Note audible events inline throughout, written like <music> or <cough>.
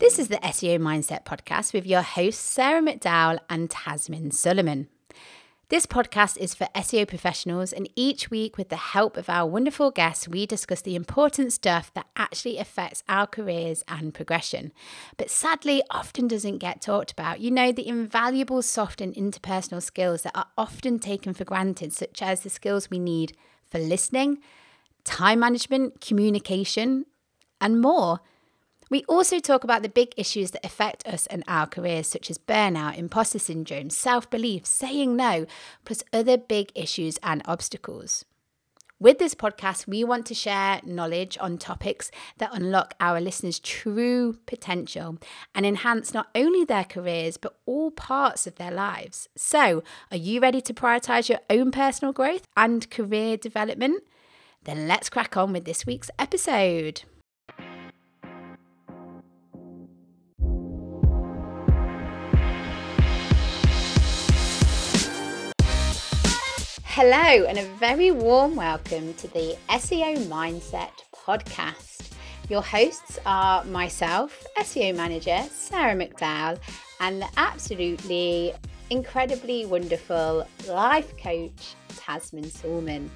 This is the SEO Mindset Podcast with your hosts, Sarah McDowell and Tazmin Suleman. This podcast is for SEO professionals, and each week, with the help of our wonderful guests, we discuss the important stuff that actually affects our careers and progression, but sadly often doesn't get talked about. You know, the invaluable soft and interpersonal skills that are often taken for granted, such as the skills we need for listening, time management, communication, and more. We also talk about the big issues that affect us and our careers, such as burnout, imposter syndrome, self belief, saying no, plus other big issues and obstacles. With this podcast, we want to share knowledge on topics that unlock our listeners' true potential and enhance not only their careers, but all parts of their lives. So, are you ready to prioritize your own personal growth and career development? Then let's crack on with this week's episode. Hello, and a very warm welcome to the SEO Mindset podcast. Your hosts are myself, SEO manager Sarah McDowell, and the absolutely incredibly wonderful life coach Tazmin Suleman.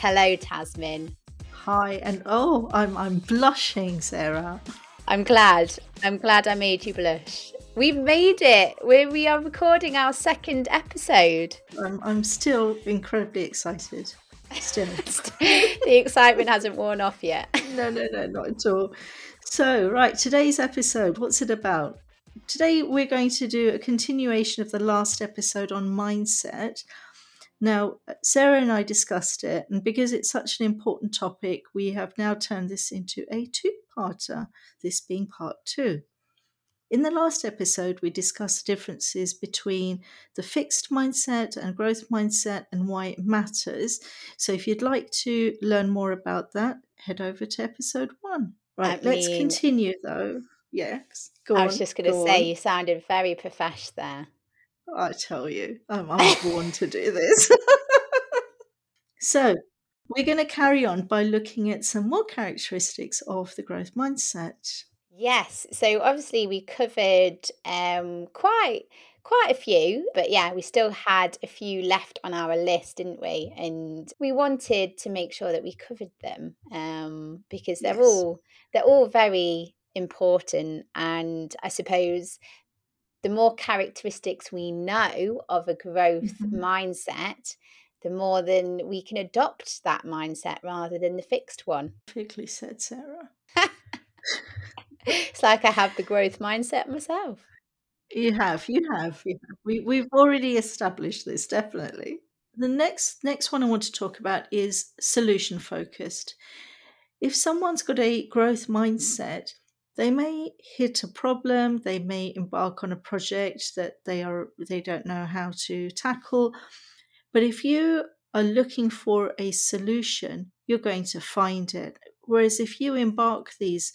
Hello, Tazmin. Hi, and oh, I'm I'm blushing, Sarah. I'm glad. I'm glad I made you blush. We've made it. We we are recording our second episode. I'm I'm still incredibly excited. Still, <laughs> the excitement hasn't worn off yet. <laughs> no, no, no, not at all. So, right, today's episode. What's it about? Today we're going to do a continuation of the last episode on mindset. Now, Sarah and I discussed it, and because it's such an important topic, we have now turned this into a two parter, this being part two. In the last episode, we discussed the differences between the fixed mindset and growth mindset and why it matters. So, if you'd like to learn more about that, head over to episode one. Right, I let's continue though. Yes, go I on, was just going to say, on. you sounded very profesh there. I tell you, I'm, I'm <laughs> born to do this. <laughs> so, we're going to carry on by looking at some more characteristics of the growth mindset. Yes. So obviously we covered um quite quite a few, but yeah, we still had a few left on our list, didn't we? And we wanted to make sure that we covered them um because they're yes. all they're all very important and I suppose the more characteristics we know of a growth mm-hmm. mindset, the more then we can adopt that mindset rather than the fixed one. Perfectly said, Sarah. <laughs> it's like I have the growth mindset myself. You have, you have, you have. We, we've already established this, definitely. The next next one I want to talk about is solution focused. If someone's got a growth mindset, they may hit a problem, they may embark on a project that they are they don't know how to tackle. But if you are looking for a solution, you're going to find it. Whereas if you embark these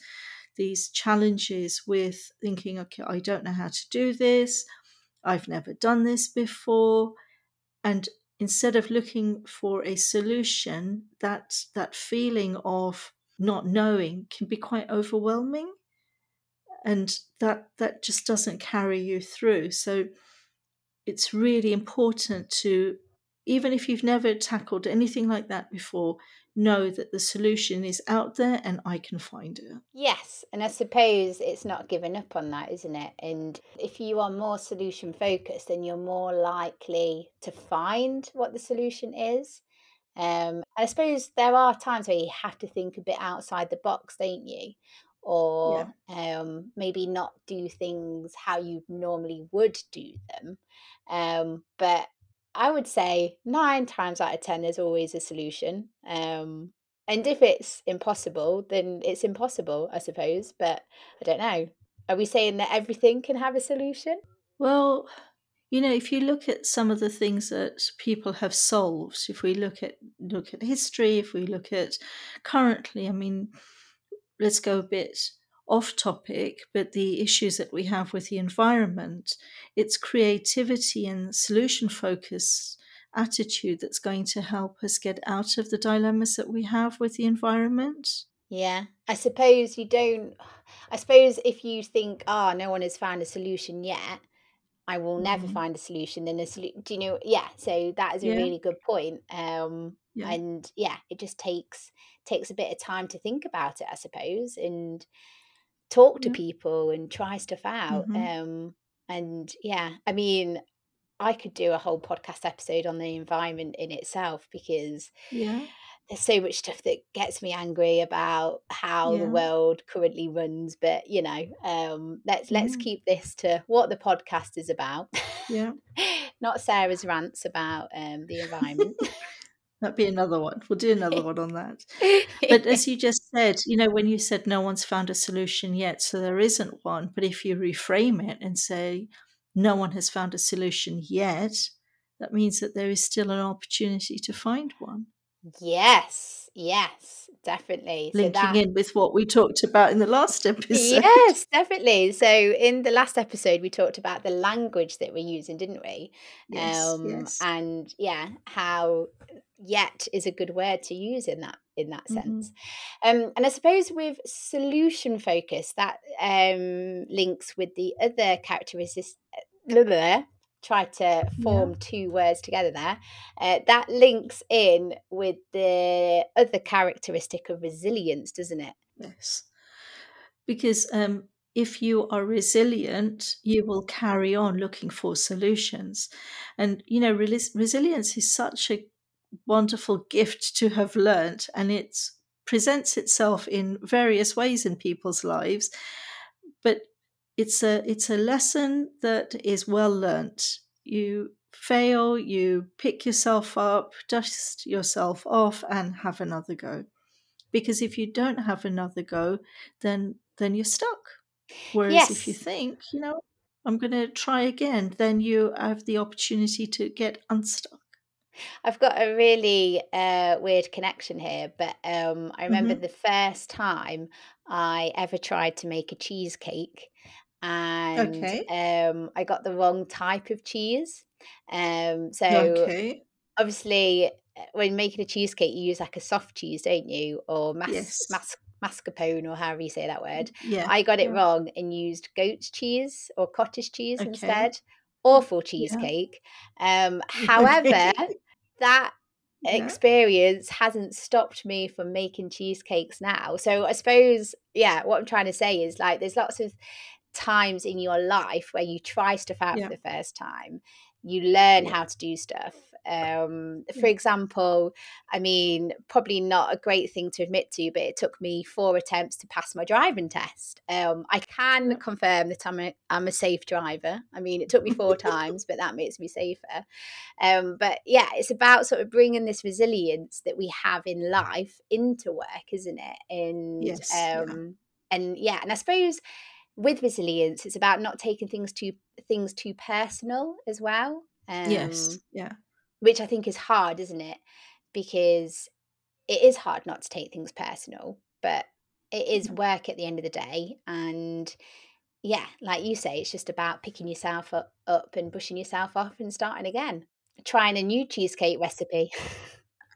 these challenges with thinking, okay, I don't know how to do this, I've never done this before. And instead of looking for a solution, that that feeling of not knowing can be quite overwhelming. And that that just doesn't carry you through. So it's really important to even if you've never tackled anything like that before, know that the solution is out there and I can find it. Yes, and I suppose it's not giving up on that, isn't it? And if you are more solution focused, then you're more likely to find what the solution is. Um, and I suppose there are times where you have to think a bit outside the box, don't you? Or yeah. um, maybe not do things how you normally would do them. Um, but I would say nine times out of ten, there's always a solution. Um, and if it's impossible, then it's impossible, I suppose. But I don't know. Are we saying that everything can have a solution? Well, you know, if you look at some of the things that people have solved, if we look at look at history, if we look at currently, I mean, let's go a bit off topic, but the issues that we have with the environment, it's creativity and solution focus attitude that's going to help us get out of the dilemmas that we have with the environment. Yeah. I suppose you don't I suppose if you think, "Oh, no one has found a solution yet, I will never Mhm. find a solution," then a solu do you know Yeah, so that is a Yeah. really good point, um, Yeah. and yeah, it just takes takes a bit of time to think about it, I suppose, and talk to people and try stuff out, Mhm. um, and yeah, I mean, I could do a whole podcast episode on the environment in itself because Yeah. there's so much stuff that gets me angry about how the world currently runs, but, you know, um, let's let's keep this to what the podcast is about, Yeah. <laughs> not Sarah's rants about, um, the environment. <laughs> <laughs> That'd be another one. We'll do another one on that. But as you just <laughs> said, you know, when you said no one's found a solution yet, so there isn't one, but if you reframe it and say no one has found a solution yet, that means that there is still an opportunity to find one. Yes, yes, definitely, so Linking that in with what we talked about in the last episode. Yes, <laughs> definitely. So in the last episode, we talked about the language that we're using, didn't we? Yes, Um, yes. and yeah, how yet is a good word to use in that in that sense. Mhm. Um, and I suppose with solution focus, that um, links with the other characteristics. Tried to Yeah. form two words together there. Uh, that links in with the other characteristic of resilience, doesn't it? Yes. Because um, if you are resilient, you will carry on looking for solutions. And, you know, relis- resilience is such a wonderful gift to have learnt, and it presents itself in various ways in people's lives. But it's a it's a lesson that is well learnt. You fail, you pick yourself up, dust yourself off, and have another go. Because if you don't have another go, then then you're stuck. Whereas if you think, you know, I'm going to try again, then you have the opportunity to get unstuck. I've got a really uh, weird connection here, but um, I remember hmm the first time I ever tried to make a cheesecake, and Okay. um, I got the wrong type of cheese. Um, so Okay. obviously, uh, when making a cheesecake, you use like a soft cheese, don't you, or mas- Yes. mas- mascarpone, or however you say that word. Yeah. I got it Yeah. wrong and used goat's cheese or cottage cheese Okay. instead. Awful Yeah. cheesecake. Um, <laughs> however, that Yeah. experience hasn't stopped me from making cheesecakes now. So I suppose, yeah, what I'm trying to say is like there's lots of times in your life where you try stuff out Yeah. for the first time, you learn Yeah. how to do stuff. Um, for example, I mean, probably not a great thing to admit to, but it took me four attempts to pass my driving test. Um, I can confirm that I'm a, I'm a safe driver. I mean, it took me four <laughs> times, but that makes me safer. Um, but yeah, it's about sort of bringing this resilience that we have in life into work, isn't it? And Yes. Yeah. um, and yeah, and I suppose with resilience, it's about not taking things too things too personal as well. Yes. Um, Yeah. which I think is hard, isn't it? Because it is hard not to take things personal, but it is work at the end of the day. And yeah, like you say, it's just about picking yourself up, up and brushing yourself off and starting again. Trying a new cheesecake recipe. <laughs>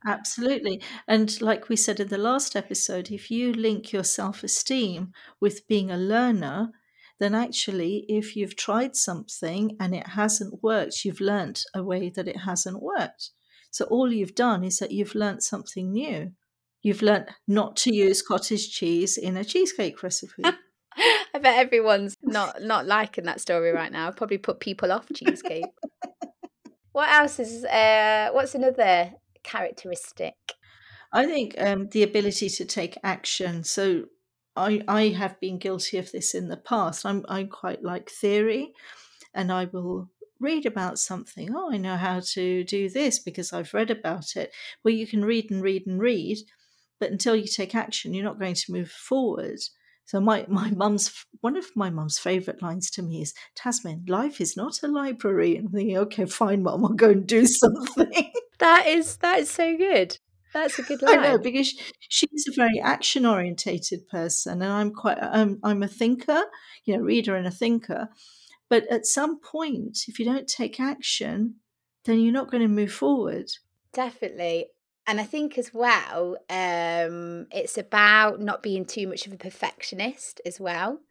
Absolutely. And like we said in the last episode, if you link your self esteem with being a learner, then actually, if you've tried something and it hasn't worked, you've learnt a way that it hasn't worked. So all you've done is that you've learnt something new. You've learnt not to use cottage cheese in a cheesecake recipe. <laughs> I bet everyone's not not liking that story right now. I've probably put people off cheesecake. <laughs> what else is uh what's another characteristic? I think um, the ability to take action. So I I have been guilty of this in the past. I'm I quite like theory, and I will read about something. Oh, I know how to do this because I've read about it. Well, you can read and read and read, but until you take action, you're not going to move forward. So my <laughs> my mum's one of my mum's favourite lines to me is Tazmin, life is not a library. And I'm thinking, okay, fine, mum, I'll go and do <laughs> something. That is that is so good. That's a good I know line. because she's a very action orientated person, and I'm quite um, I'm a thinker, you know, reader and a thinker. But at some point, if you don't take action, then you're not going to move forward. Definitely. And I think as well, um, it's about not being too much of a perfectionist as well.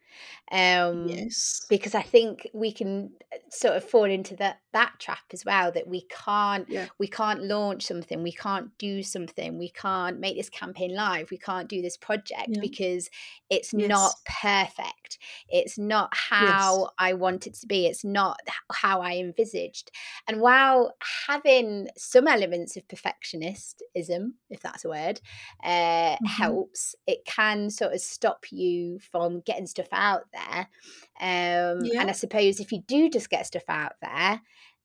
Um, Yes. because I think we can uh, sort of fall into that that trap as well that we can't Yeah. we can't launch something, we can't do something, we can't make this campaign live, we can't do this project Yeah. because it's Yes. not perfect. It's not Yes. how I want it to be. It's not how I envisaged. And while having some elements of perfectionistism, if that's a word, uh, Mhm. helps, it can sort of stop you from getting stuff out there. Um, Yeah. and I suppose if you do just get stuff out there,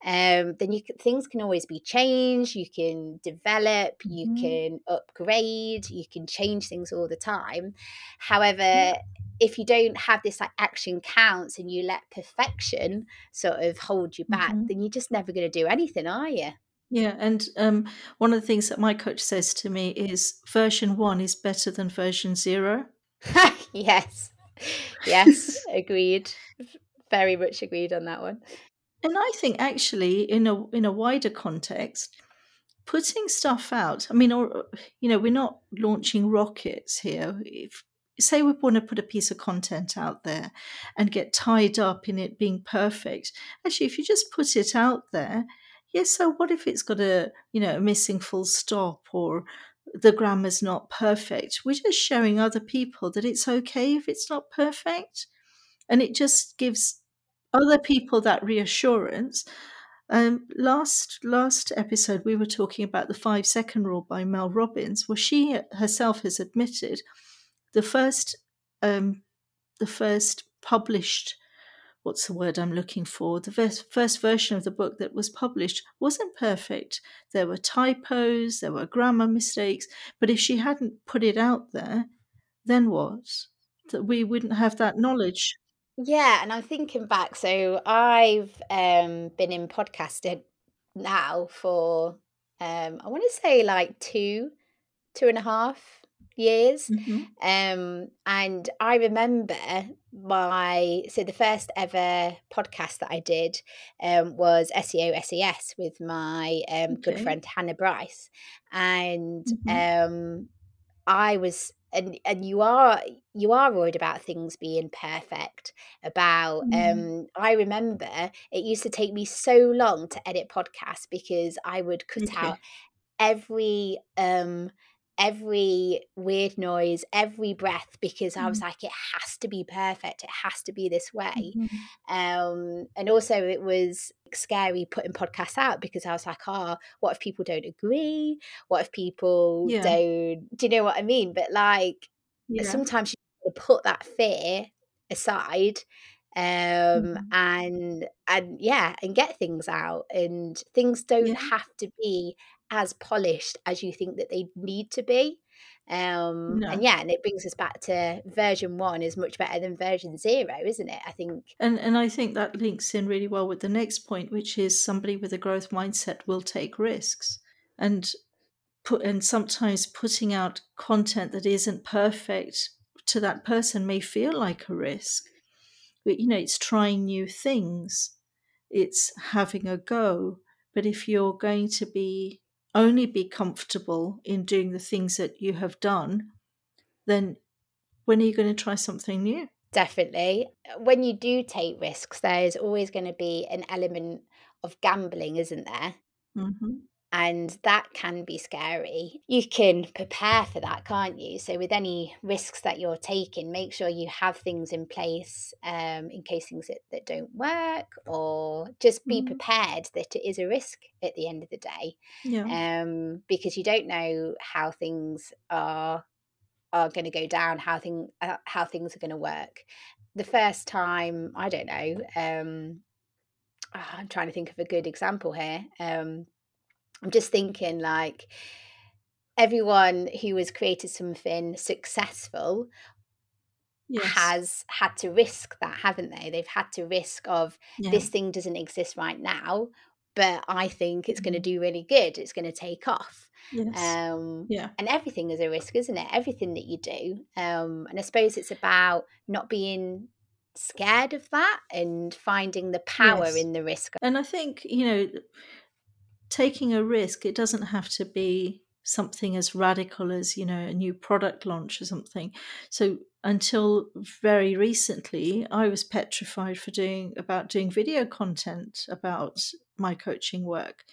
um, then you can, things can always be changed. You can develop, you Mhm. can upgrade, you can change things all the time. However, Yeah. if you don't have this like action counts and you let perfection sort of hold you back, Mhm. then you're just never going to do anything, are you? Yeah, and um, one of the things that my coach says to me is version one is better than version zero. <laughs> yes. Yes, agreed. Very much agreed on that one. And I think actually, in a in a wider context, putting stuff out. I mean, or you know, we're not launching rockets here. If say we want to put a piece of content out there and get tied up in it being perfect, actually, if you just put it out there, yes. so what if it's got a you know a missing full stop or the grammar's not perfect? We're just showing other people that it's okay if it's not perfect, and it just gives other people that reassurance. Um, last last episode, we were talking about the five second rule by Mel Robbins. Well, she herself has admitted the first um, the first published what's the word I'm looking for? The first, first version of the book that was published wasn't perfect. There were typos, there were grammar mistakes, but if she hadn't put it out there, then what? That we wouldn't have that knowledge. Yeah, and I'm thinking back. So I've um, been in podcasting now for um, I want to say like two, two and a half years. hmm Um, and I remember my so the first ever podcast that I did um, was SEO SAS with my um, good friend Hannah Bryce, and hmm um, I was and and you are you are worried about things being perfect about Mm. um I remember it used to take me so long to edit podcasts because I would cut out every um every weird noise every breath because I was Mm. like it has to be perfect it has to be this way Mhm. um and also it was scary putting podcasts out because I was like oh what if people don't agree what if people Yeah. don't do you know what I mean but like Yeah. sometimes you put that fear aside um Mhm. and and yeah and get things out and things don't Yeah. have to be as polished as you think that they need to be um and yeah and it brings us back to version one is much better than version zero isn't it i think And and I think that links in really well with the next point, which is somebody with a growth mindset will take risks. And put and sometimes putting out content that isn't perfect to that person may feel like a risk. But you know, it's trying new things. It's having a go. But if you're going to be only be comfortable in doing the things that you have done, then when are you going to try something new? definitely. When you do take risks there's always going to be an element of gambling isn't there? Hmm and that can be scary. You can prepare for that, can't you? So, with any risks that you're taking, make sure you have things in place um, in case things that, that don't work, or just be Mhm. prepared that it is a risk at the end of the day, Yeah. um, because you don't know how things are are going to go down, how thing uh, how things are going to work. The first time, I don't know. Um, ah, I'm trying to think of a good example here. I'm just thinking like everyone who has created something successful Yes. has had to risk that, haven't they? They've had to risk of Yeah. this thing doesn't exist right now, but I think it's going to do really good. It's going to take off. Yes. Um, yeah. and everything is a risk, isn't it? Everything that you do. Um, and I suppose it's about not being scared of that and finding the power Yes. in the risk. And I think, you know, taking a risk, it doesn't have to be something as radical as you know a new product launch or something so until very recently i was petrified for doing about doing video content about my coaching work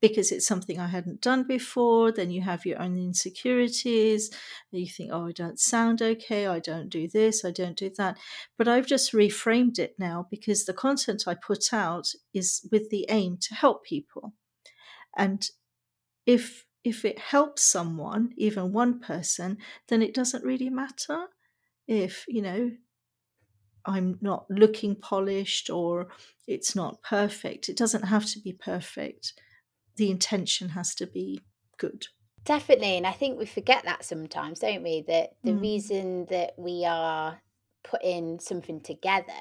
because it's something I hadn't done before. Then you have your own insecurities. You think, oh, I don't sound okay. I don't do this. I don't do that. But I've just reframed it now because the content I put out is with the aim to help people. And if if it helps someone, even one person, then it doesn't really matter if, you know, I'm not looking polished or it's not perfect. It doesn't have to be perfect the intention has to be good. Definitely. And I think we forget that sometimes, don't we? That the mm. reason that we are putting something together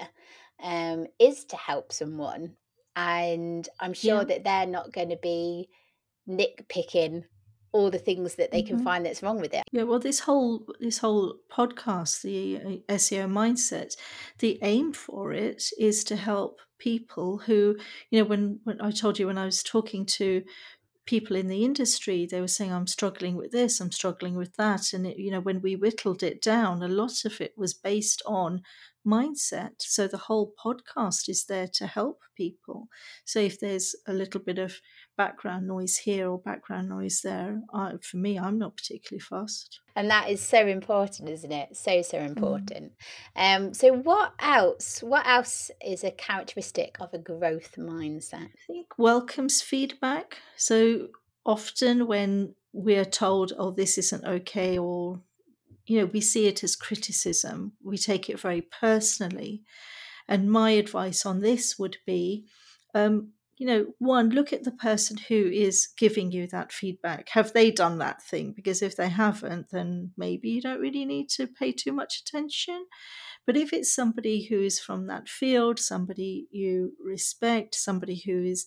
um, is to help someone. And I'm sure yeah. that they're not going to be nitpicking all the things that they can mm-hmm. find that's wrong with it. Yeah, well, this whole this whole podcast, the uh, SEO mindset, the aim for it is to help people who, you know, when when I told you when I was talking to people in the industry, they were saying, "I'm struggling with this, I'm struggling with that," and it, you know, when we whittled it down, a lot of it was based on mindset. So the whole podcast is there to help people. So if there's a little bit of background noise here or background noise there. I, for me, I'm not particularly fussed. And that is so important, isn't it? So so mm. important. Mm. Um, so what else? What else is a characteristic of a growth mindset? I think welcomes feedback. So often when we're told, "Oh, this isn't okay," or you know, we see it as criticism. We take it very personally. And my advice on this would be um, you know, one, look at the person who is giving you that feedback. Have they done that thing? Because if they haven't, then maybe you don't really need to pay too much attention. But if it's somebody who is from that field, somebody you respect, somebody who is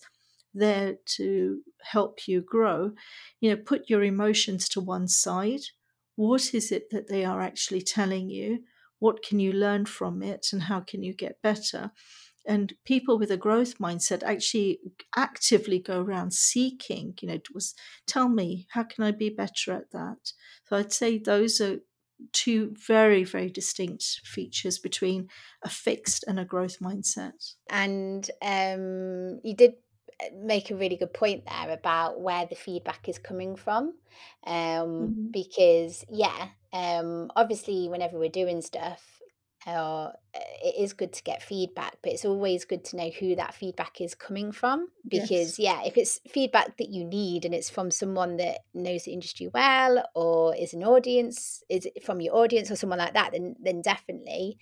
there to help you grow, you know, put your emotions to one side. What is it that they are actually telling you? What can you learn from it? And how can you get better? and people with a growth mindset actually actively go around seeking you know was tell me how can i be better at that so i'd say those are two very very distinct features between a fixed and a growth mindset and um, you did make a really good point there about where the feedback is coming from um, mm-hmm. because yeah um, obviously whenever we're doing stuff uh, it is good to get feedback, but it's always good to know who that feedback is coming from. Because, yes. yeah, if it's feedback that you need and it's from someone that knows the industry well or is an audience, is it from your audience or someone like that, then, then definitely.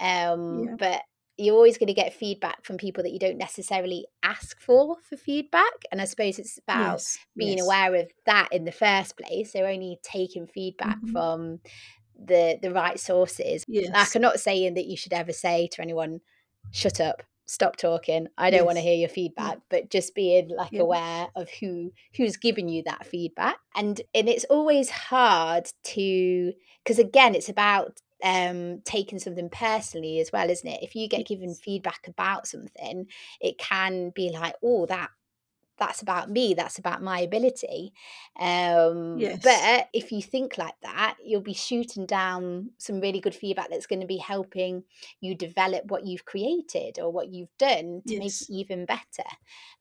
Um, yeah. But you're always going to get feedback from people that you don't necessarily ask for for feedback and i suppose it's about yes, being yes. aware of that in the first place so only taking feedback mm-hmm. from the the right sources. Yes. Like I'm not saying that you should ever say to anyone, "Shut up, stop talking. I don't yes. want to hear your feedback." But just being like yeah. aware of who who's giving you that feedback, and and it's always hard to because again, it's about um taking something personally as well isn't it? If you get given feedback about something it can be like oh that that's about me that's about my ability. Um yes. but if you think like that you'll be shooting down some really good feedback that's going to be helping you develop what you've created or what you've done to yes. make it even better.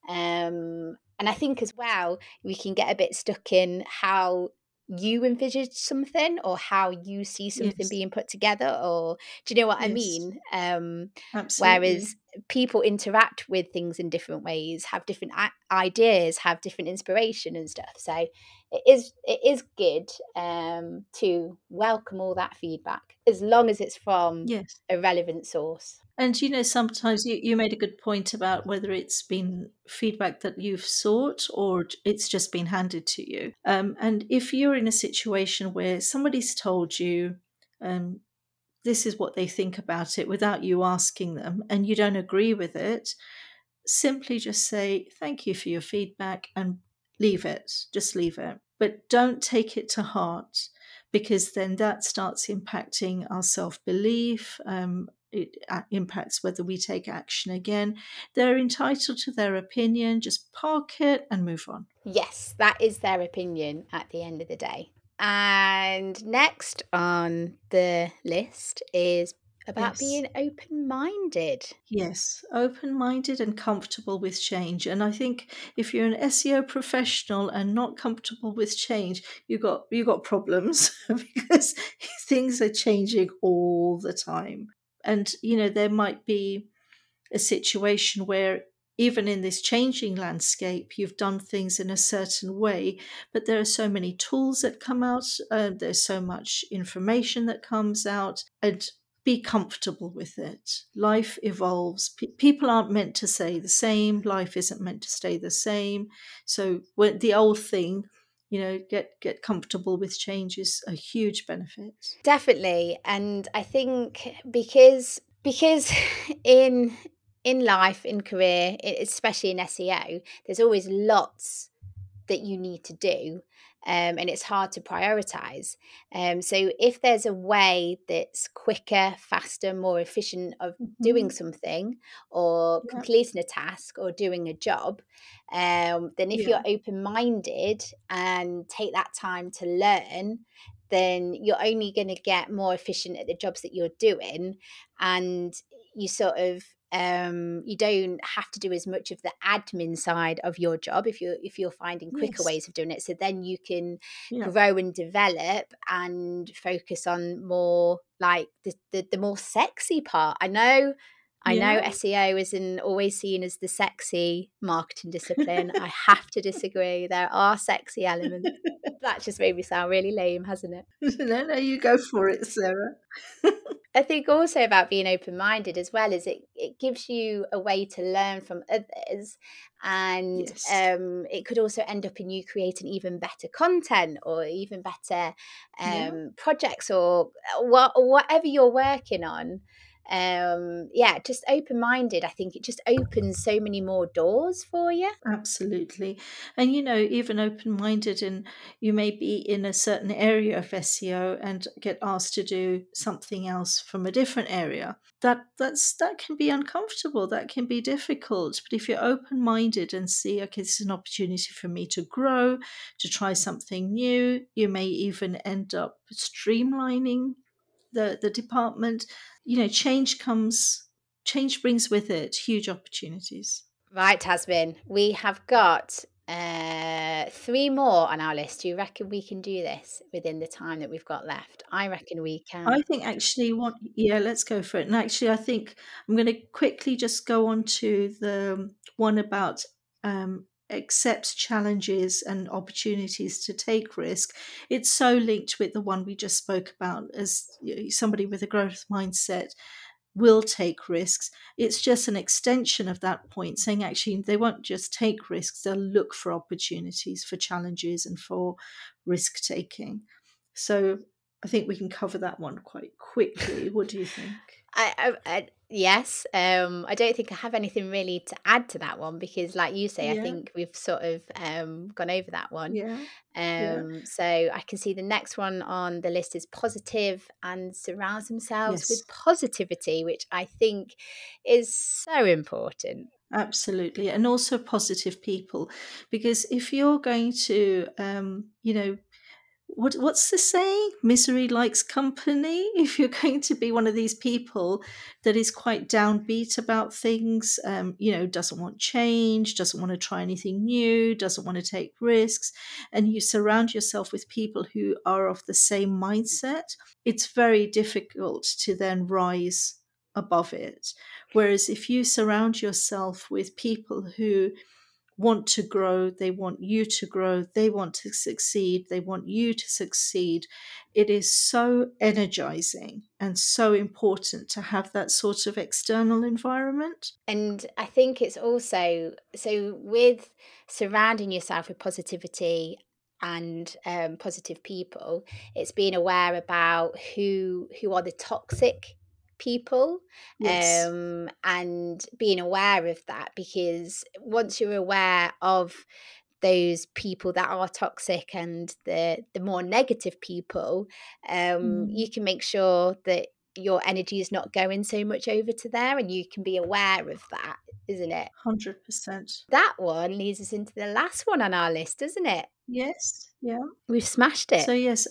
Um and i think as well we can get a bit stuck in how you envisage something or how you see something yes. being put together or do you know what yes. i mean um Absolutely. whereas people interact with things in different ways have different ideas have different inspiration and stuff so it is it is good um to welcome all that feedback as long as it's from yes. a relevant source and you know, sometimes you, you made a good point about whether it's been feedback that you've sought or it's just been handed to you. Um, and if you're in a situation where somebody's told you, um, this is what they think about it without you asking them, and you don't agree with it, simply just say, Thank you for your feedback and leave it. Just leave it. But don't take it to heart because then that starts impacting our self belief. Um, it impacts whether we take action again. They're entitled to their opinion, just park it and move on. Yes, that is their opinion at the end of the day. And next on the list is about yes. being open minded. Yes, open minded and comfortable with change. And I think if you're an SEO professional and not comfortable with change, you got you got problems <laughs> because things are changing all the time. And you know, there might be a situation where even in this changing landscape, you've done things in a certain way, but there are so many tools that come out, uh, there's so much information that comes out, and be comfortable with it. Life evolves. P- people aren't meant to stay the same. Life isn't meant to stay the same. So when the old thing, you know, get get comfortable with change is a huge benefit. Definitely, and I think because because <laughs> in in life in career especially in seo there's always lots that you need to do um, and it's hard to prioritize. Um, so if there's a way that's quicker, faster, more efficient of mm-hmm. doing something or yeah. completing a task or doing a job, um, then if yeah. you're open minded and take that time to learn, then you're only going to get more efficient at the jobs that you're doing and you sort of um, you don't have to do as much of the admin side of your job if you're if you're finding quicker yes. ways of doing it so then you can yeah. grow and develop and focus on more like the, the, the more sexy part i know I yeah. know SEO isn't always seen as the sexy marketing discipline. I have to disagree. There are sexy elements. <laughs> that just made me sound really lame, hasn't it? <laughs> no, no, you go for it, Sarah. <laughs> I think also about being open minded as well is it, it gives you a way to learn from others and yes. um, it could also end up in you creating even better content or even better um, yeah. projects or what, whatever you're working on um yeah just open minded i think it just opens so many more doors for you. Absolutely. And you know even open minded and you may be in a certain area of seo and get asked to do something else from a different area. That that's that can be uncomfortable that can be difficult but if you're open minded and see okay this is an opportunity for me to grow to try something new you may even end up streamlining the the department you know change comes change brings with it huge opportunities right tazmin we have got uh, three more on our list. Do you reckon we can do this within the time that we've got left? I reckon we can. I think actually, what? Yeah, let's go for it. And actually, I think I'm going to quickly just go on to the one about um, accepts challenges and opportunities to take risk, it's so linked with the one we just spoke about as somebody with a growth mindset will take risks. It's just an extension of that point, saying actually they won't just take risks, they'll look for opportunities, for challenges, and for risk taking. So I think we can cover that one quite quickly. What do you think? I, I, yes. Um, I don't think I have anything really to add to that one because, like you say, yeah. I think we've sort of um, gone over that one. Yeah. Um, yeah. So I can see the next one on the list is positive and surrounds themselves yes. with positivity, which I think is so important. Absolutely, and also positive people, because if you're going to, um, you know, what what's the saying? Misery likes company. <laughs> If you're going to be one of these people that is quite downbeat about things, um, you know, doesn't want change, doesn't want to try anything new, doesn't want to take risks, and you surround yourself with people who are of the same mindset, it's very difficult to then rise above it. Whereas if you surround yourself with people who want to grow, they want you to grow, they want to succeed, they want you to succeed. It is so energizing and so important to have that sort of external environment. And I think it's also so with surrounding yourself with positivity and um, positive people it's being aware about who who are the toxic people yes. um, and being aware of that because once you're aware of those people that are toxic and the the more negative people um Mm. you can make sure that your energy is not going so much over to there and you can be aware of that isn't it 100%. that one leads us into the last one on our list doesn't it Yes. Yeah. we've smashed it So yes,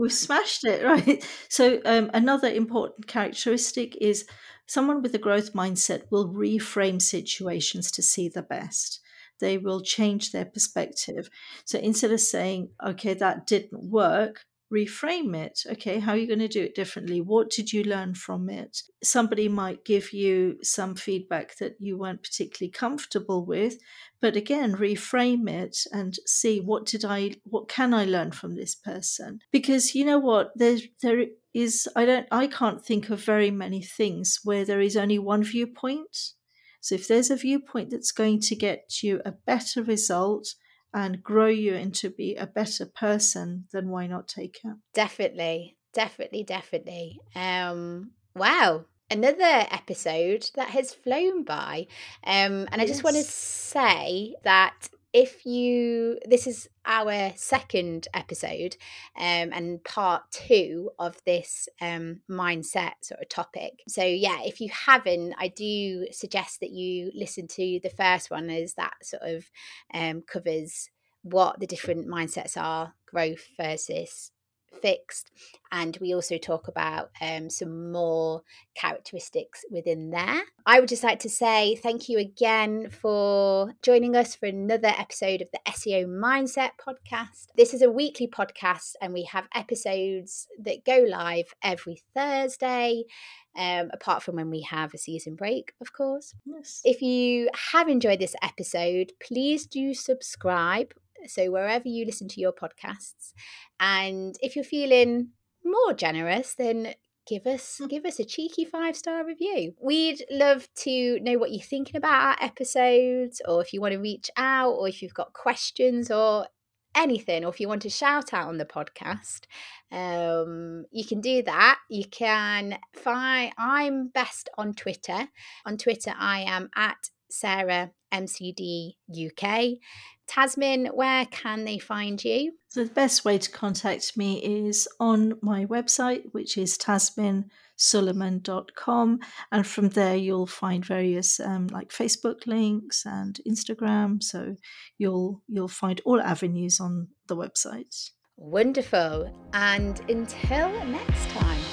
we've smashed it, <laughs> right? So um, another important characteristic is someone with a growth mindset will reframe situations to see the best. They will change their perspective. So instead of saying, "Okay, that didn't work," reframe it. Okay, how are you going to do it differently? What did you learn from it? Somebody might give you some feedback that you weren't particularly comfortable with, but again reframe it and see what did i what can i learn from this person because you know what there there is i don't i can't think of very many things where there is only one viewpoint so if there's a viewpoint that's going to get you a better result and grow you into be a better person then why not take it? Definitely definitely definitely. Um wow another episode that has flown by. Um and i just want to say that if you this is our second episode um and part two of this um mindset sort of topic. So yeah if you haven't i do suggest that you listen to the first one as that sort of um covers what the different mindsets are growth versus fixed and we also talk about um, some more characteristics within there. I would just like to say thank you again for joining us for another episode of the seo mindset podcast. This is a weekly podcast and we have episodes that go live every thursday um, apart from when we have a season break of course. Yes. If you have enjoyed this episode, please do subscribe. So, wherever you listen to your podcasts. And if you're feeling more generous, then give us give us a cheeky five star review. We'd love to know what you're thinking about our episodes, or if you want to reach out, or if you've got questions or anything, or if you want to shout out on the podcast, um, you can do that. You can find I'm best on Twitter. On Twitter, I am at Sarah MCD UK. Tazmin, where can they find you? So the best way to contact me is on my website, which is tazminsuleman.com. And from there, you'll find various um, like Facebook links and Instagram. So you'll you'll find all avenues on the website. Wonderful. And until next time.